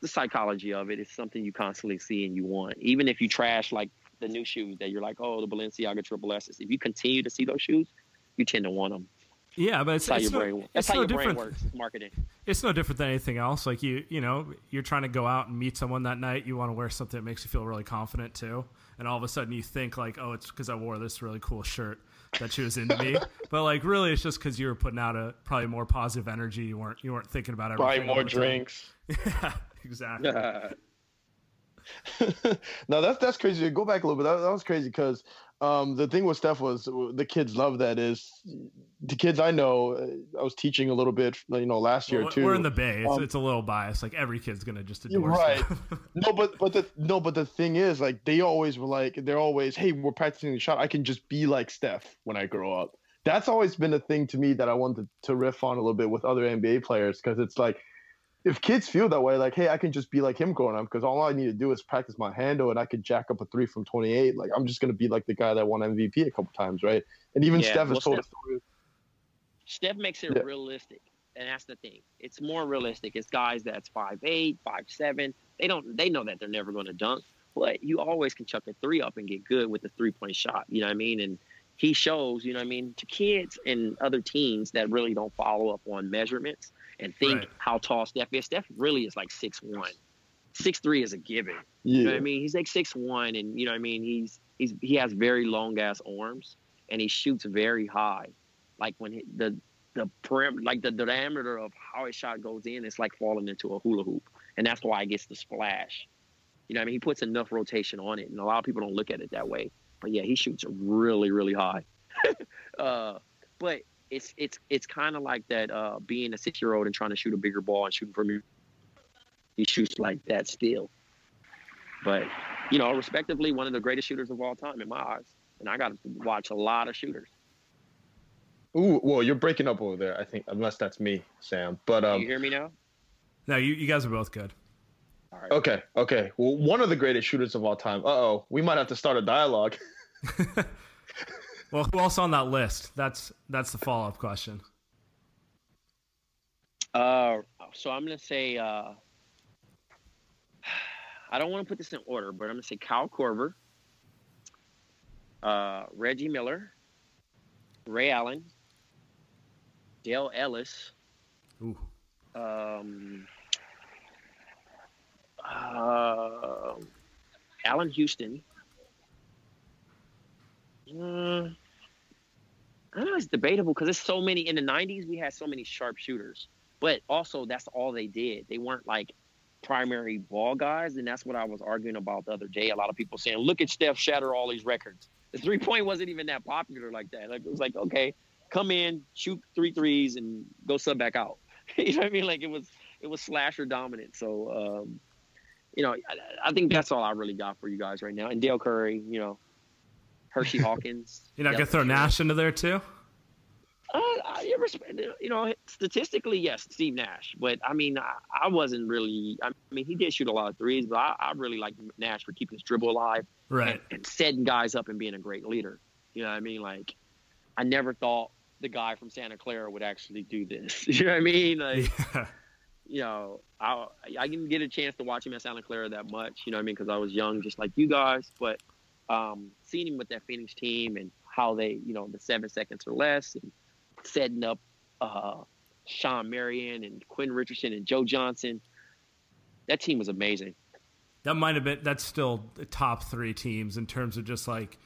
the psychology of it. It's something you constantly see and you want. Even if you trash like the new shoes that you're like, oh, the Balenciaga Triple S's. If you continue to see those shoes, you tend to want them. Yeah, but it's, That's how it's your no, brain. That's how no your brain different. works. Marketing. it's no different than anything else. Like you, you know, you're trying to go out and meet someone that night. You want to wear something that makes you feel really confident too. And all of a sudden, you think like, oh, it's because I wore this really cool shirt that she was into me. But like, really, it's just because you were putting out a probably more positive energy. You weren't you weren't thinking about everything. Buy more drinks. Yeah, exactly. no, that's that's crazy. Go back a little bit. That, that was crazy because um, the thing with Steph was the kids love that is the kids I know, uh, I was teaching a little bit, you know, last year Well, too. We're in the Bay. It's, Um, it's a little biased. Like every kid's gonna just adore right. No, but but the no, but the thing is, like they always were like, they're always, hey, we're practicing the shot. I can just be like Steph when I grow up. That's always been a thing to me that I wanted to riff on a little bit with other NBA players because it's like, if kids feel that way, like, hey, I can just be like him growing up because all I need to do is practice my handle and I could jack up a three from 28. Like I'm just gonna be like the guy that won MVP a couple times, right? And even Yeah, Steph well, has told Steph- story. Steph makes it Yeah. realistic, and that's the thing. It's more realistic. It's guys that's five eight, five seven. They don't. They know that they're never going to dunk, but you always can chuck a three up and get good with the three point shot. You know what I mean? And he shows, you know what I mean, to kids and other teens that really don't follow up on measurements and think Right. how tall Steph is. Steph really is like six one. Six three is a given. Yeah. You know what I mean? He's like six one, and you know what I mean. He's he's he has very long ass arms, and he shoots very high. Like when he, the the perim, like the diameter of how his shot goes in, it's like falling into a hula hoop, and that's why it gets the splash. You know what I mean? He puts enough rotation on it, and a lot of people don't look at it that way. But yeah, he shoots really really high. uh, but it's it's it's kind of like that uh, being a six year old and trying to shoot a bigger ball and shooting from your he shoots like that still. But you know, respectively, one of the greatest shooters of all time in my eyes. And I got to watch a lot of shooters. Ooh, well, you're breaking up over there. I think, unless that's me, Sam. But Do um, you hear me now? no, you, you guys are both good. All right. Okay, okay. Well, one of the greatest shooters of all time. Uh oh, we might have to start a dialogue. Well, who else on that list? That's that's the follow up question. Uh, so I'm gonna say uh, I don't want to put this in order, but I'm gonna say Kyle Korver, uh, Reggie Miller, Ray Allen, Dale Ellis, Ooh, um, uh, Allan Houston. Uh, I know it's debatable because there's so many in the '90s. We had so many sharp shooters, but also that's all they did. They weren't like primary ball guys, and that's what I was arguing about the other day. A lot of people saying, "Look at Steph shatter all these records." The three point wasn't even that popular like that. Like it was like, okay, come in, shoot three threes, and go sub back out. you know what I mean? Like it was it was slasher dominant. So um, you know, I, I think that's all I really got for you guys right now. And Dell Curry, you know, Hersey Hawkins. you're not Yep, gonna throw. Nash into there too? Uh, I, you respect, you know, statistically, yes, Steve Nash. But I mean, I, I wasn't really. I mean, he did shoot a lot of threes, but I, I really like Nash for keeping his dribble alive Right. and, and setting guys up and being a great leader. You know what I mean? Like, I never thought the guy from Santa Clara would actually do this. You know what I mean? Like, Yeah. you know, I I didn't get a chance to watch him at Santa Clara that much. You know what I mean? Because I was young, just like you guys. But um, seeing him with that Phoenix team and how they, you know, the seven seconds or less, and setting up uh, Shawn Marion and Quinn Richardson and Joe Johnson, that team was amazing. That might have been. That's still the top three teams in terms of just like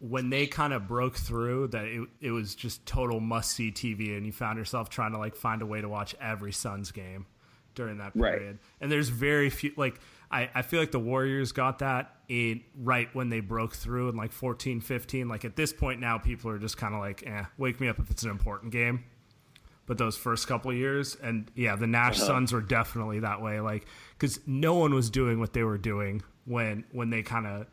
when they kind of broke through. That it it was just total must see TV, and you found yourself trying to like find a way to watch every Suns game during that Right. period. And there's very few like. I, I feel like the Warriors got that in right when they broke through in like 14, 15. Like at this point now, people are just kind of like, eh, wake me up if it's an important game but those first couple of years and yeah the nash suns were definitely that way like because no one was doing what they were doing when when they kind of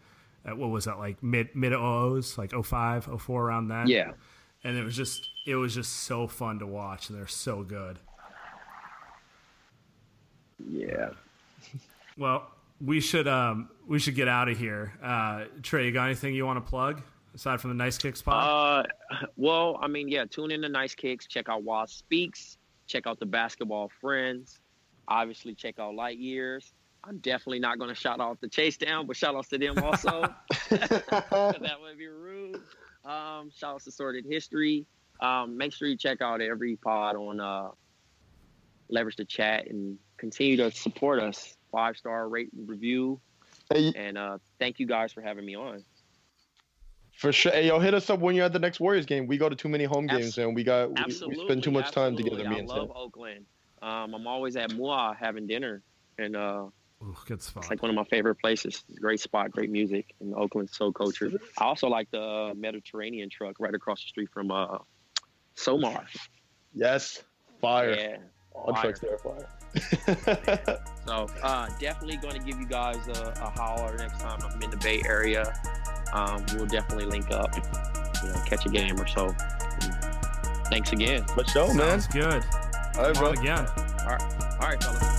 what was that like mid mid o's like 05 04 around then Yeah. and it was just it was just so fun to watch and they're so good Yeah. Well we should um we should get out of here uh trey you got anything you want to plug aside from the nice kicks pod Uh, well, I mean, yeah, tune in to Nice Kicks. Check out Waz Speaks. Check out the Basketball Friends. Obviously, check out Light Years. I'm definitely not going to shout out the Chase Down, but shout outs to them also. that would be rude. Um, shout outs to Sorted History. Um, make sure you check out every pod on uh, Leverage the Chat and continue to support us. Five star rate and review. Hey, And uh, thank you guys for having me on. for sure. Hey, yo, hit us up when you're at the next Warriors game. We go to too many home Abs- games, and we got we, we Absolutely. spend too much time absolutely. together. Me I and love Sam. Oakland. Um, I'm always at Mua having dinner, and uh, Ooh, good spot it's like one of my favorite places. It's a great spot, great music, and Oakland's so cultured. I also like the uh, Mediterranean truck right across the street from uh, Somar. Yes, fire. Yeah. On fire. trucks there. So uh, definitely going to give you guys a, a holler next time I'm in the Bay Area. Um, we'll definitely link up, you know, catch a game or so. And thanks again. Let's go, man. Sounds good. All right, Come bro. on again. All right, fellas.